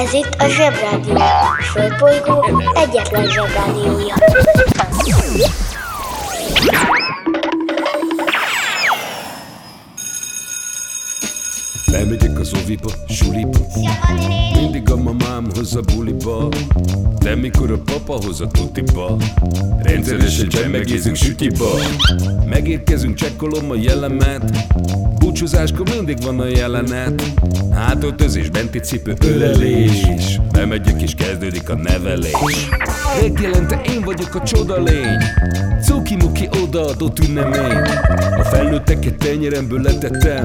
Ez itt a Zsebrádió. A Földbolygó egyetlen Zsebrádiója. Bemegyek az oviba, suliba Mindig a mamám hoz a buliba De mikor a papa hoz a tutiba Rendszeresen csemmegézünk sütiba Megérkezünk, csekkolom a jellemet Búcsúzáskor mindig van a jelenet. Hátöltözés, benti cipő, ölelés. Bemegyek és kezdődik a nevelés. Reggelente én vagyok a csoda lény. Cuki-muki odaadott ünnemény. A felnőtteket tenyeremből letettem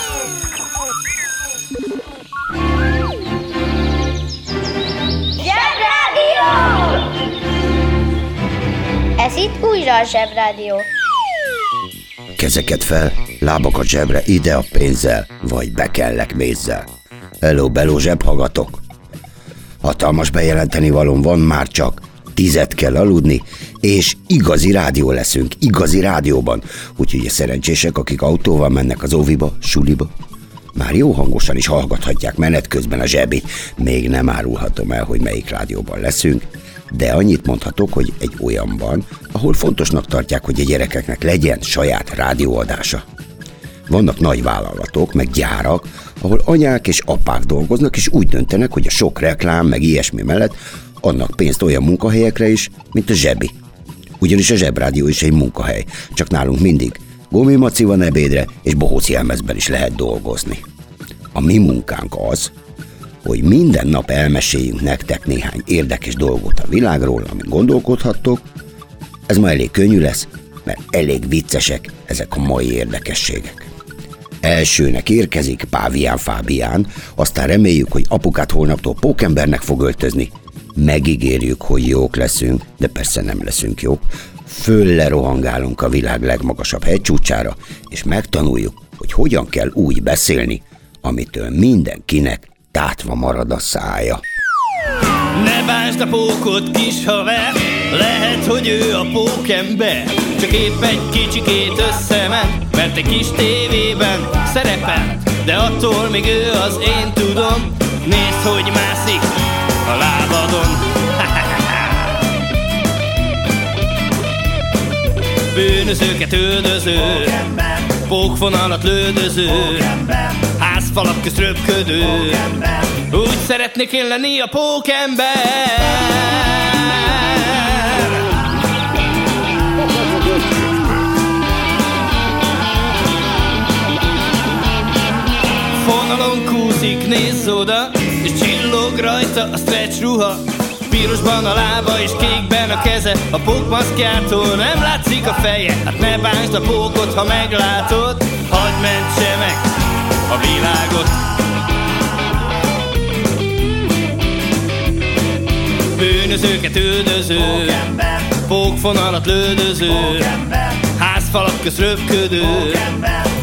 itt újra a Zsebrádió. Kezeket fel, lábakat zsebre, ide a pénzzel, vagy be kellek mézzel. Hello, beló zsebhagatok! Hatalmas bejelenteni valóm van már csak. Tizet kell aludni, és igazi rádió leszünk, igazi rádióban. Úgyhogy a szerencsések, akik autóval mennek az óviba, suliba, már jó hangosan is hallgathatják menet közben a zsebit. Még nem árulhatom el, hogy melyik rádióban leszünk, de annyit mondhatok, hogy egy olyanban, ahol fontosnak tartják, hogy a gyerekeknek legyen saját rádióadása. Vannak nagy vállalatok, meg gyárak, ahol anyák és apák dolgoznak, és úgy döntenek, hogy a sok reklám, meg ilyesmi mellett adnak pénzt olyan munkahelyekre is, mint a zsebi. Ugyanis a zsebrádió is egy munkahely, csak nálunk mindig gumimaci van ebédre, és elmezben is lehet dolgozni. A mi munkánk az, hogy minden nap elmeséljünk nektek néhány érdekes dolgot a világról, amit gondolkodhattok. Ez ma elég könnyű lesz, mert elég viccesek ezek a mai érdekességek. Elsőnek érkezik Pávián Fábián, aztán reméljük, hogy apukát holnaptól pókembernek fog öltözni. Megígérjük, hogy jók leszünk, de persze nem leszünk jók. Fölle rohangálunk a világ legmagasabb hegycsúcsára, és megtanuljuk, hogy hogyan kell úgy beszélni, amitől mindenkinek tátva marad a szája. Ne bánsd a pókot, kis haver Lehet, hogy ő a pókember. Csak épp egy kicsikét összement Mert egy kis tévében szerepelt De attól még ő az én tudom. Nézd, hogy mászik a lábadon. Bűnözőket üldöző Pókvonalat lődöző. Házfalak közt röpködő. Úgy szeretnék én lenni a pókember. Fonalon kúszik, nézz oda És csillog rajta a stretch ruha. Pirosban a lába és kékben a keze A pókmaszkjától nem látszik a feje. Hát ne bánsd a pókot, ha meglátod. Hagyd mentse meg a világot. Bűnözőket üldöző Pókfonalat lődöző Házfalak köz röpködő.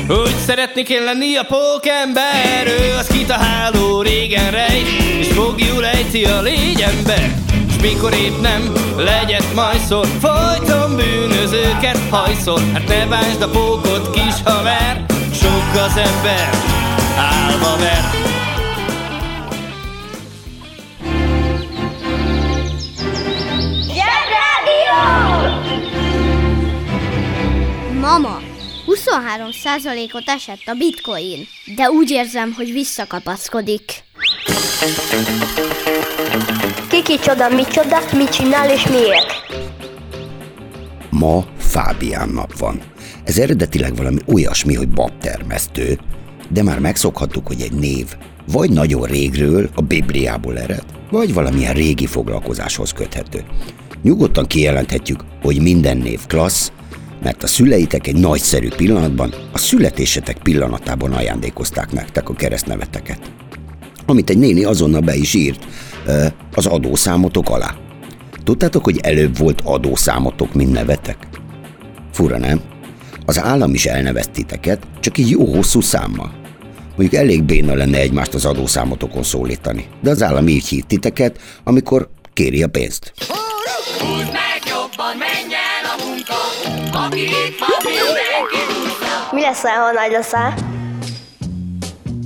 Úgy szeretnék én lenni a pókember Ő az kit a háló régen rejt És fogjul ejti a légyember S mikor épp nem legyet majszol Folyton bűnözőket hajszol. Hát ne bánsd a pókot kis haver Sok az ember álva ver Zsebrádió! Mama, 23%-ot esett a bitcoin, de úgy érzem, hogy visszakapaszkodik. Kik kicsoda, micsoda, mit csinál és miért. Ma Fábián nap van. Ez eredetileg valami olyasmi, hogy babtermesztő, de már megszokhattuk, hogy egy név vagy nagyon régről, a Bibliából ered, vagy valamilyen régi foglalkozáshoz köthető. Nyugodtan kijelenthetjük, hogy minden név klassz, mert a szüleitek egy nagyszerű pillanatban, a születésetek pillanatában ajándékozták nektek a keresztneveteket. Amit egy néni azonnal be is írt az adószámotok alá. Tudtátok, hogy előbb volt adószámotok, mint nevetek? Fura, nem? Az állam is elnevezt titeket, csak egy jó hosszú számmal. Mondjuk elég béna lenne egymást az adószámotokon szólítani, de az állam így hív titeket, amikor kéri a pénzt. Húzd meg jobban, menj el a munka, aki itt van, mindenki Mi lesz, ha nagy leszel?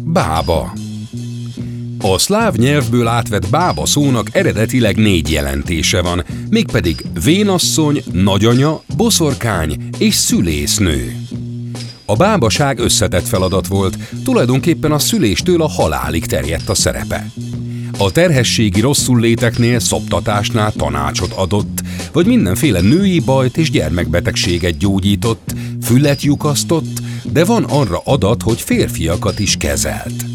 Bába. A szláv nyelvből átvett bába szónak eredetileg négy jelentése van, mégpedig vénasszony, nagyanya, boszorkány és szülésznő. A bábaság összetett feladat volt, tulajdonképpen a szüléstől a halálig terjedt a szerepe. A terhességi rosszul léteknél, szoptatásnál tanácsot adott, vagy mindenféle női bajt és gyermekbetegséget gyógyított, fület lyukasztott, de van arra adat, hogy férfiakat is kezelt.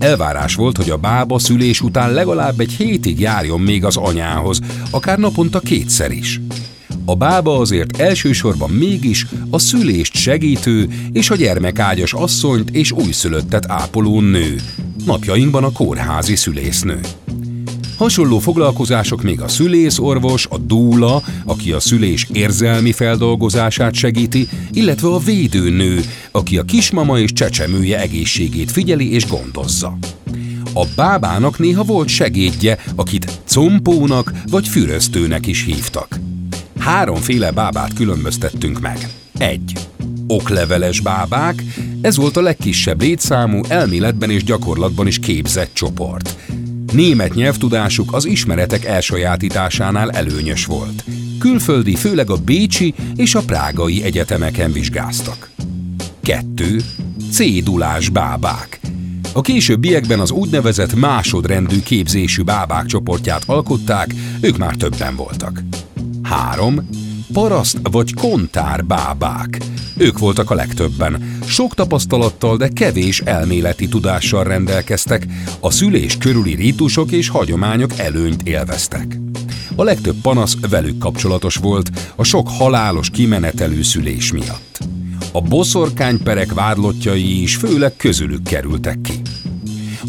Elvárás volt, hogy a bába szülés után legalább egy hétig járjon még az anyához, akár naponta kétszer is. A bába azért elsősorban mégis a szülést segítő és a gyermekágyas asszonyt és újszülöttet ápoló nő, napjainkban a kórházi szülésznő. Hasonló foglalkozások még a szülészorvos, a dúla, aki a szülés érzelmi feldolgozását segíti, illetve a védőnő, aki a kismama és csecsemője egészségét figyeli és gondozza. A bábának néha volt segédje, akit compónak vagy füröztőnek is hívtak. Háromféle bábát különböztettünk meg. Egy. Okleveles bábák, ez volt a legkisebb létszámú, elméletben és gyakorlatban is képzett csoport. Német nyelvtudásuk az ismeretek elsajátításánál előnyös volt. Külföldi főleg a bécsi és a prágai egyetemeken vizsgáztak. 2. Cédulás bábák. A későbbiekben az úgynevezett másodrendű képzésű bábák csoportját alkották, ők már többen voltak. 3. Paraszt vagy kontár bábák. Ők voltak a legtöbben. Sok tapasztalattal, de kevés elméleti tudással rendelkeztek, a szülés körüli rítusok és hagyományok előnyt élveztek. A legtöbb panasz velük kapcsolatos volt, a sok halálos kimenetelő szülés miatt. A boszorkányperek vádlottjai is főleg közülük kerültek ki.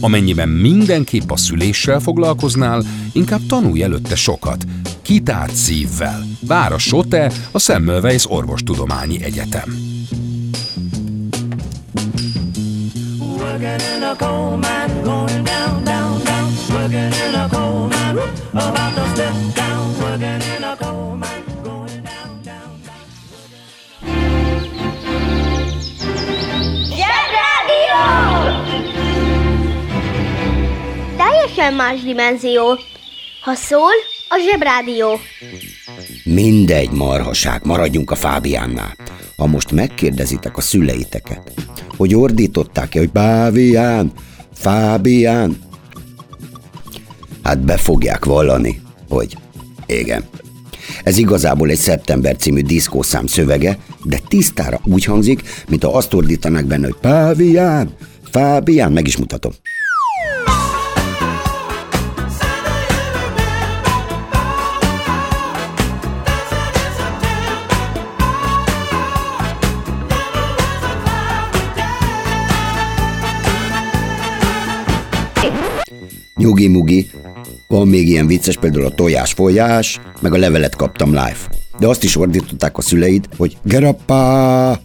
Amennyiben mindenképp a szüléssel foglalkoznál, inkább tanulj előtte sokat, kitárt szívvel. Vár a SOTE, a Semmelweis Orvostudományi Egyetem. Teljesen más dimenzió. Ha szól, a Zsebrádió. Mindegy marhaság, maradjunk a Fábiánnál. Ha most megkérdezitek a szüleiteket, hogy ordították-e, hogy Bávián, Fábián, hát be fogják vallani, hogy igen. Ez igazából egy Szeptember című diszkószám szövege, de tisztára úgy hangzik, mint ha azt ordítanák benne, hogy Pávián, Fábián, meg is mutatom. Nyugi-mugi. Van még ilyen vicces, például a tojás folyás, meg a levelet kaptam live. De azt is ordították a szüleid, hogy Gerappa!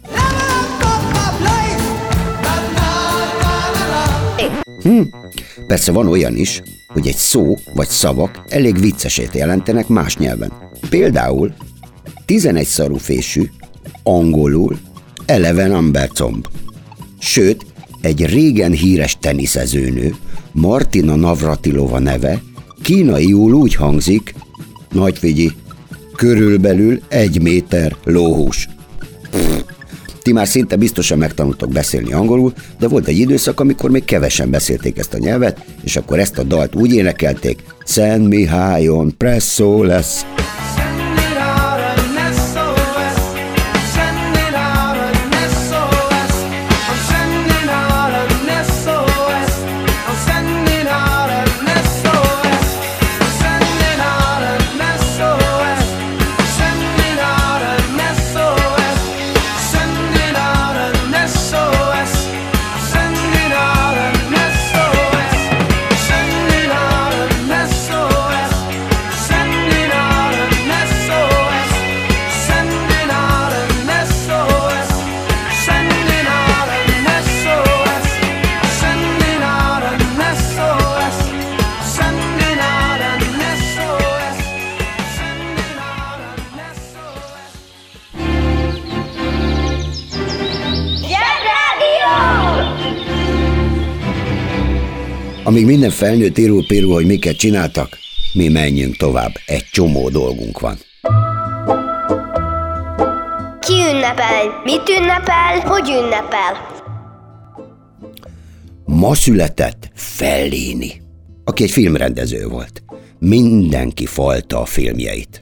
Hm. Persze van olyan is, hogy egy szó vagy szavak elég viccesét jelentenek más nyelven. Például 11 szarufésű, angolul, eleven ambercomb. Sőt, egy régen híres teniszezőnő, Martina Navratilova neve kínaiul úgy hangzik, nagy figyi, körülbelül egy méter lóhús. Ti már szinte biztosan megtanultok beszélni angolul, de volt egy időszak, amikor még kevesen beszélték ezt a nyelvet, és akkor ezt a dalt úgy énekelték, Szent Mihályon presszó lesz. Amíg minden felnőtt írul pérul, hogy miket csináltak, mi menjünk tovább, egy csomó dolgunk van. Ki ünnepel? Mit ünnepel? Hogy ünnepel? Ma született Fellini, aki egy filmrendező volt. Mindenki falta a filmjeit.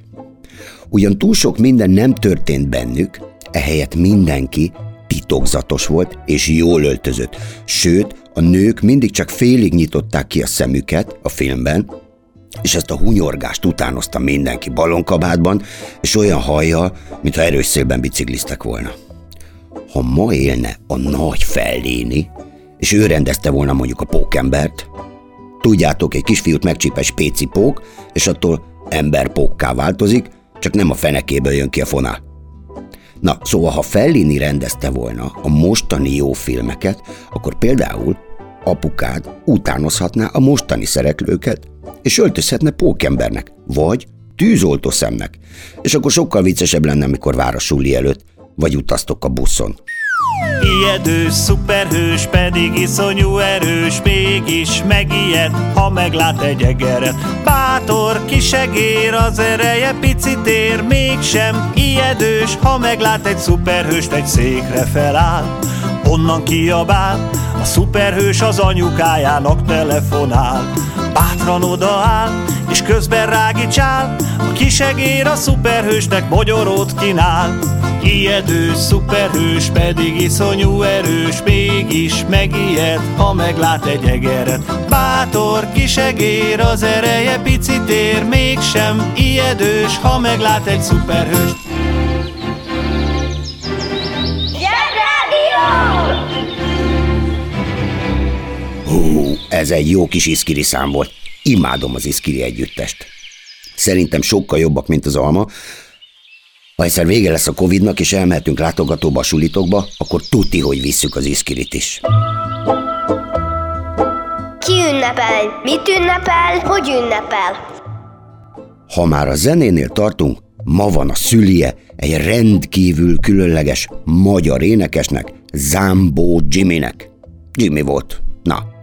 Ugyan túl sok minden nem történt bennük, ehelyett mindenki titokzatos volt és jól öltözött, sőt, a nők mindig csak félig nyitották ki a szemüket a filmben, és ezt a hunyorgást utánozta mindenki balonkabátban, és olyan hajjal, mintha erős szélben bicikliztek volna. Ha ma élne a nagy felléni, és ő rendezte volna mondjuk a pókembert, tudjátok, egy kisfiút megcsíp egy spéci pók, és attól ember pókká változik, csak nem a fenekéből jön ki a fonál. Na, szóval ha Fellini rendezte volna a mostani jó filmeket, akkor például apukád utánozhatná a mostani szereplőket, és öltözhetne pókembernek, vagy tűzoltó szemnek. És akkor sokkal viccesebb lenne, amikor vár a suli előtt, vagy utaztok a buszon. Ijedős, szuperhős, pedig iszonyú erős, mégis megijed, ha meglát egy egeret. Bátor, kisegér, az ereje picit ér, mégsem ijedős, ha meglát egy szuperhőst, egy székre feláll. Onnan kiabál, a szuperhős az anyukájának telefonál. Bátran odaáll, és közben rágicsál, a kisegér a szuperhősnek mogyorót kínál. Ijedős, szuperhős, pedig iszonyú erős, mégis megijed, ha meglát egy egeret. Bátor, kisegér, az ereje picit ér, mégsem ijedős, ha meglát egy szuperhőst. Ez egy jó kis iszkiri szám volt. Imádom az iszkiri együttest. Szerintem sokkal jobbak, mint az alma. Ha egyszer vége lesz a Covidnak, és elmehetünk látogatóba a sulitokba, akkor tuti, hogy visszük az iszkirit is. Ki ünnepel? Mit ünnepel? Hogy ünnepel? Ha már a zenénél tartunk, ma van a szülie egy rendkívül különleges magyar énekesnek, Zambó Jimmynek. Jimmy volt. Na,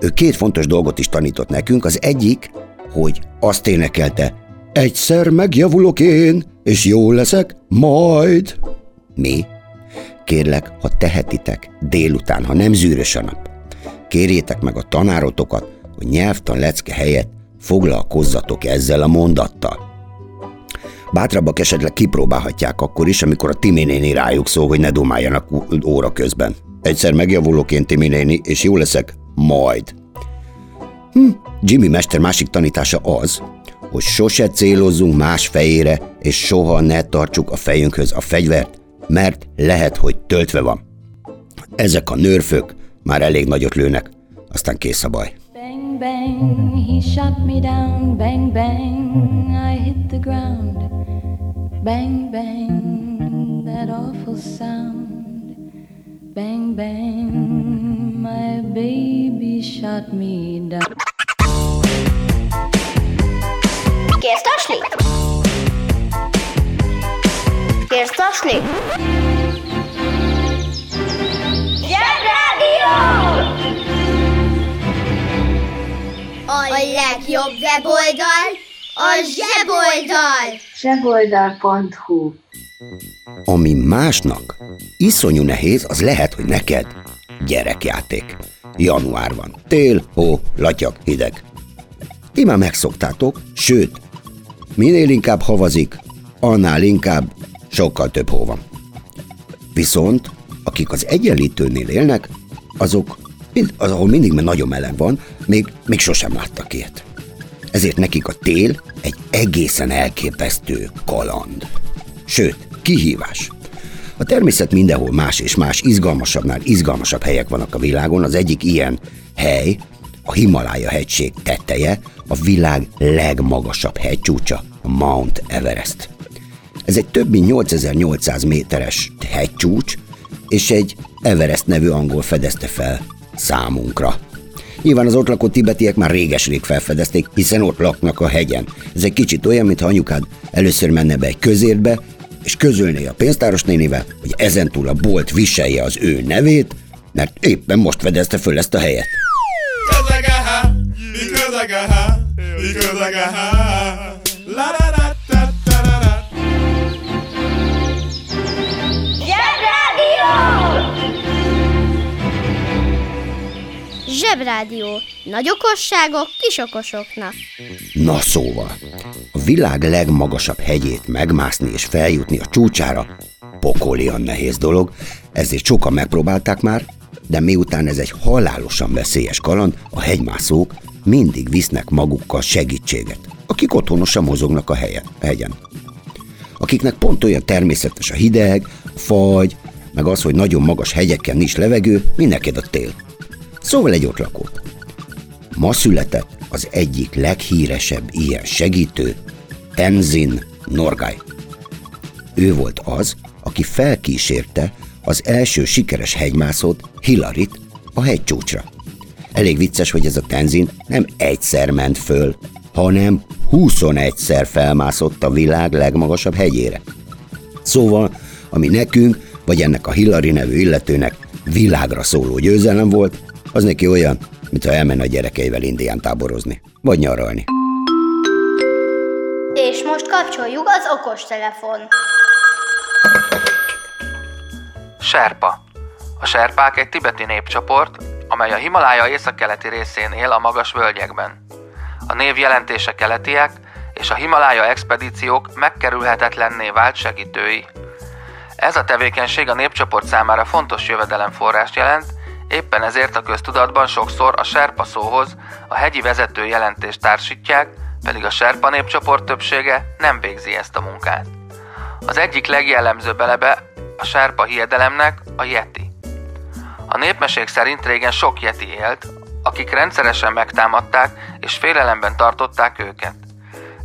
ő két fontos dolgot is tanított nekünk. Az egyik, hogy azt énekelte, egyszer megjavulok én, és jó leszek majd. Mi? Kérlek, ha tehetitek, délután, ha nem zűrös a nap, kérjétek meg a tanárotokat, hogy nyelvtan lecke helyett foglalkozzatok ezzel a mondattal. Bátrabbak esetleg kipróbálhatják akkor is, amikor a Timi néni rájuk szól, hogy ne domáljanak óra közben. Egyszer megjavulok én, Timi néni, és jó leszek majd. Hm, Jimmy mester másik tanítása az, hogy sose célozzunk más fejére, és soha ne tartsuk a fejünkhöz a fegyvert, mert lehet, hogy töltve van. Ezek a nőrfök már elég nagyot lőnek, aztán kész a baj. Bang, bang, he shot me down. Bang, bang, I hit the ground. Bang, bang, that awful sound. Bang, bang, my baby shot me down. Kérsz tasni? Kérsz tasni? Zsebrádió! A legjobb weboldal a zseboldal! zseboldal.hu Ami másnak iszonyú nehéz, az lehet, hogy neked gyerekjáték. Január van. Tél, hó, latyak, hideg. Ti már megszoktátok, sőt, minél inkább havazik, annál inkább sokkal több hó van. Viszont, akik az egyenlítőnél élnek, azok, az, ahol mindig mert nagyon meleg van, még, még sosem láttak ilyet. Ezért nekik a tél egy egészen elképesztő kaland. Sőt, kihívás. A természet mindenhol más és más izgalmasabbnál izgalmasabb helyek vannak a világon. Az egyik ilyen hely, a Himalája hegység tetteje, a világ legmagasabb hegycsúcsa, a Mount Everest. Ez egy több mint 8800 méteres hegycsúcs, és egy Everest nevű angol fedezte fel számunkra. Nyilván az ott lakó tibetiek már réges-rég felfedezték, hiszen ott laknak a hegyen. Ez egy kicsit olyan, mintha anyukád először menne be egy közértbe, és közölné a pénztáros nénivel, hogy ezentúl a bolt viselje az ő nevét, mert éppen most fedezte föl ezt a helyet. Zsebrádió. Nagy okosságok kis okosoknak. Na szóval, a világ legmagasabb hegyét megmászni és feljutni a csúcsára pokolian nehéz dolog, ezért sokan megpróbálták már, de miután ez egy halálosan veszélyes kaland, a hegymászók mindig visznek magukkal segítséget, akik otthonosan mozognak a, helyen, hegyen. Akiknek pont olyan természetes a hideg, a fagy, meg az, hogy nagyon magas hegyeken nincs levegő, mindenki a tél. Szóval egy ott lakót. Ma született az egyik leghíresebb ilyen segítő, Tenzin Norgay. Ő volt az, aki felkísérte az első sikeres hegymászót, Hillarit, a hegycsúcsra. Elég vicces, hogy ez a Tenzin nem egyszer ment föl, hanem 21-szer felmászott a világ legmagasabb hegyére. Szóval, ami nekünk, vagy ennek a Hillary nevű illetőnek világra szóló győzelem volt, az neki olyan, mintha elmenne a gyerekeivel indián táborozni, vagy nyaralni. És most kapcsoljuk az okos telefon. Serpa. A serpák egy tibeti népcsoport, amely a Himalája északkeleti részén él a magas völgyekben. A név jelentése keletiek, és a Himalája expedíciók megkerülhetetlenné vált segítői. Ez a tevékenység a népcsoport számára fontos jövedelemforrást jelent, Éppen ezért a köztudatban sokszor a serpa szóhoz a hegyi vezető jelentést társítják, pedig a serpa népcsoport többsége nem végzi ezt a munkát. Az egyik legjellemzőbb elebe a serpa hiedelemnek a yeti. A népmesék szerint régen sok yeti élt, akik rendszeresen megtámadták és félelemben tartották őket.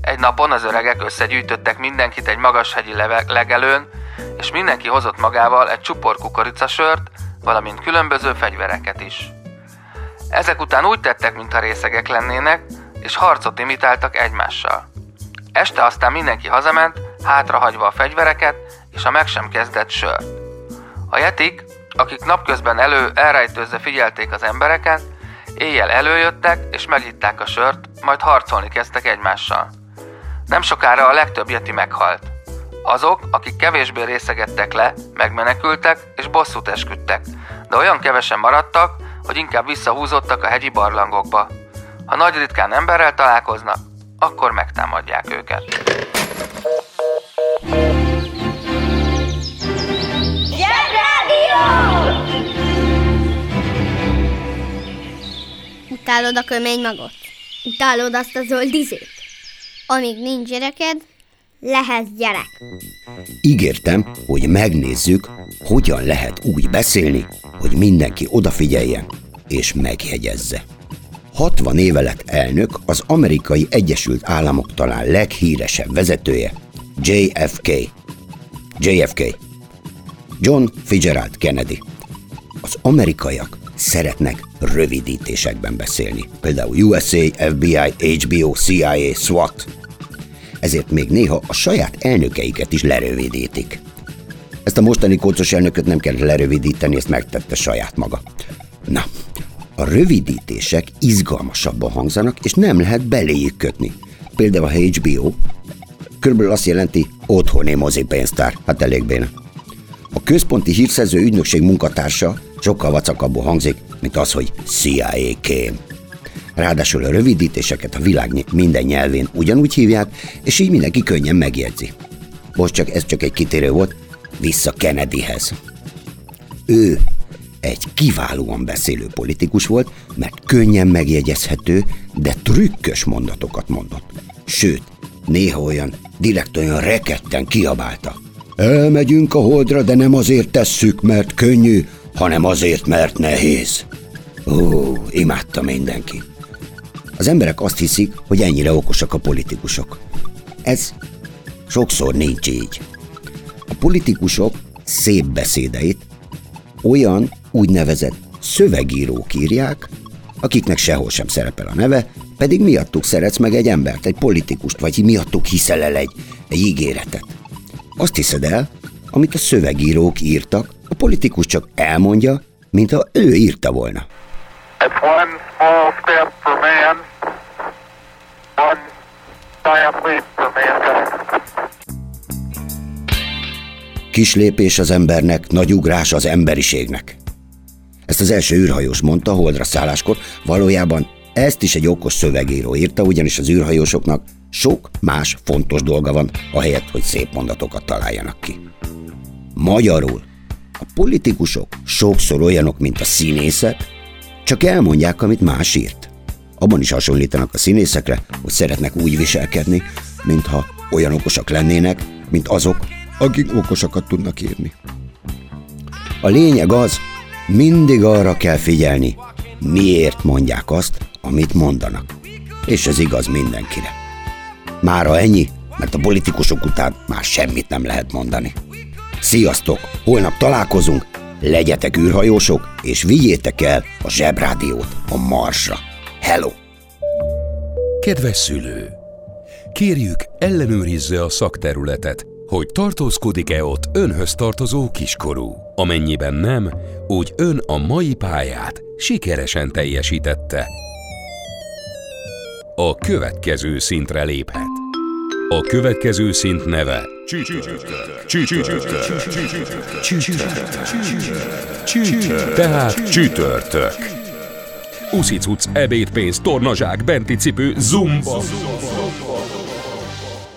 Egy napon az öregek összegyűjtöttek mindenkit egy magas hegyi legelőn, és mindenki hozott magával egy csupor kukoricasört, valamint különböző fegyvereket is. Ezek után úgy tettek, mintha részegek lennének, és harcot imitáltak egymással. Este aztán mindenki hazament, hátrahagyva a fegyvereket és a meg sem kezdett sört. A jetik, akik napközben elő elrejtőzve figyelték az embereket, éjjel előjöttek és megitták a sört, majd harcolni kezdtek egymással. Nem sokára a legtöbb yeti meghalt. Azok, akik kevésbé részegettek le, megmenekültek és bosszút esküdtek, de olyan kevesen maradtak, hogy inkább visszahúzottak a hegyi barlangokba. Ha nagy ritkán emberrel találkoznak, akkor megtámadják őket. Utálod a kömény magot? Utálod azt a zöld izét? Amíg nincs gyereked, lehet gyerek. Ígértem, hogy megnézzük, hogyan lehet úgy beszélni, hogy mindenki odafigyeljen és megjegyezze. 60 éve lett elnök az amerikai Egyesült Államok talán leghíresebb vezetője, JFK. JFK. John Fitzgerald Kennedy. Az amerikaiak szeretnek rövidítésekben beszélni. Például USA, FBI, HBO, CIA, SWAT – ezért még néha a saját elnökeiket is lerövidítik. Ezt a mostani kócos elnököt nem kell lerövidíteni, ezt megtette saját maga. Na, a rövidítések izgalmasabban hangzanak, és nem lehet beléjük kötni. Például a HBO körülbelül azt jelenti otthoni mozipénztár. Hát elég béna. A központi hírszerző ügynökség munkatársa sokkal vacakabbul hangzik, mint az, hogy CIA kém. Ráadásul a rövidítéseket a világ minden nyelvén ugyanúgy hívják, és így mindenki könnyen megjegyzi. Most csak ez csak egy kitérő volt, vissza Kennedyhez. Ő egy kiválóan beszélő politikus volt, mert könnyen megjegyezhető, de trükkös mondatokat mondott. Sőt, néha olyan, direkt olyan reketten kiabálta. Elmegyünk a holdra, de nem azért tesszük, mert könnyű, hanem azért, mert nehéz. Ó, imádta mindenki. Az emberek azt hiszik, hogy ennyire okosak a politikusok. Ez sokszor nincs így. A politikusok szép beszédeit olyan úgynevezett szövegírók írják, akiknek sehol sem szerepel a neve, pedig miattuk szeretsz meg egy embert, egy politikust, vagy miattuk hiszel el egy, egy ígéretet. Azt hiszed el, amit a szövegírók írtak, a politikus csak elmondja, mintha ő írta volna. It's one small step for man, one giant leap for mankind. Kis lépés az embernek, nagy ugrás az emberiségnek. Ezt az első űrhajós mondta holdra szálláskor, valójában ezt is egy okos szövegíró írta, ugyanis az űrhajósoknak sok más fontos dolga van, ahelyett, hogy szép mondatokat találjanak ki. Magyarul a politikusok sokszor olyanok, mint a színészek, csak elmondják, amit más írt. Abban is hasonlítanak a színészekre, hogy szeretnek úgy viselkedni, mintha olyan okosak lennének, mint azok, akik okosakat tudnak írni. A lényeg az, mindig arra kell figyelni, miért mondják azt, amit mondanak. És ez igaz mindenkire. Mára ennyi, mert a politikusok után már semmit nem lehet mondani. Sziasztok! Holnap találkozunk, legyetek űrhajósok, és vigyétek el a zsebrádiót a Marsra. Hello! Kedves szülő! Kérjük, ellenőrizze a szakterületet, hogy tartózkodik-e ott önhöz tartozó kiskorú. Amennyiben nem, úgy ön a mai pályát sikeresen teljesítette. A következő szintre léphet. A következő szint neve tehát csütörtök. Uszicuc, ebédpénz, tornazsák, benti cipő, zumba.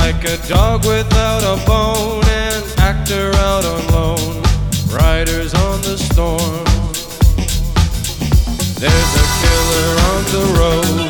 Like a dog without a bone, an actor out on loan, riders on the storm. There's a killer on the road,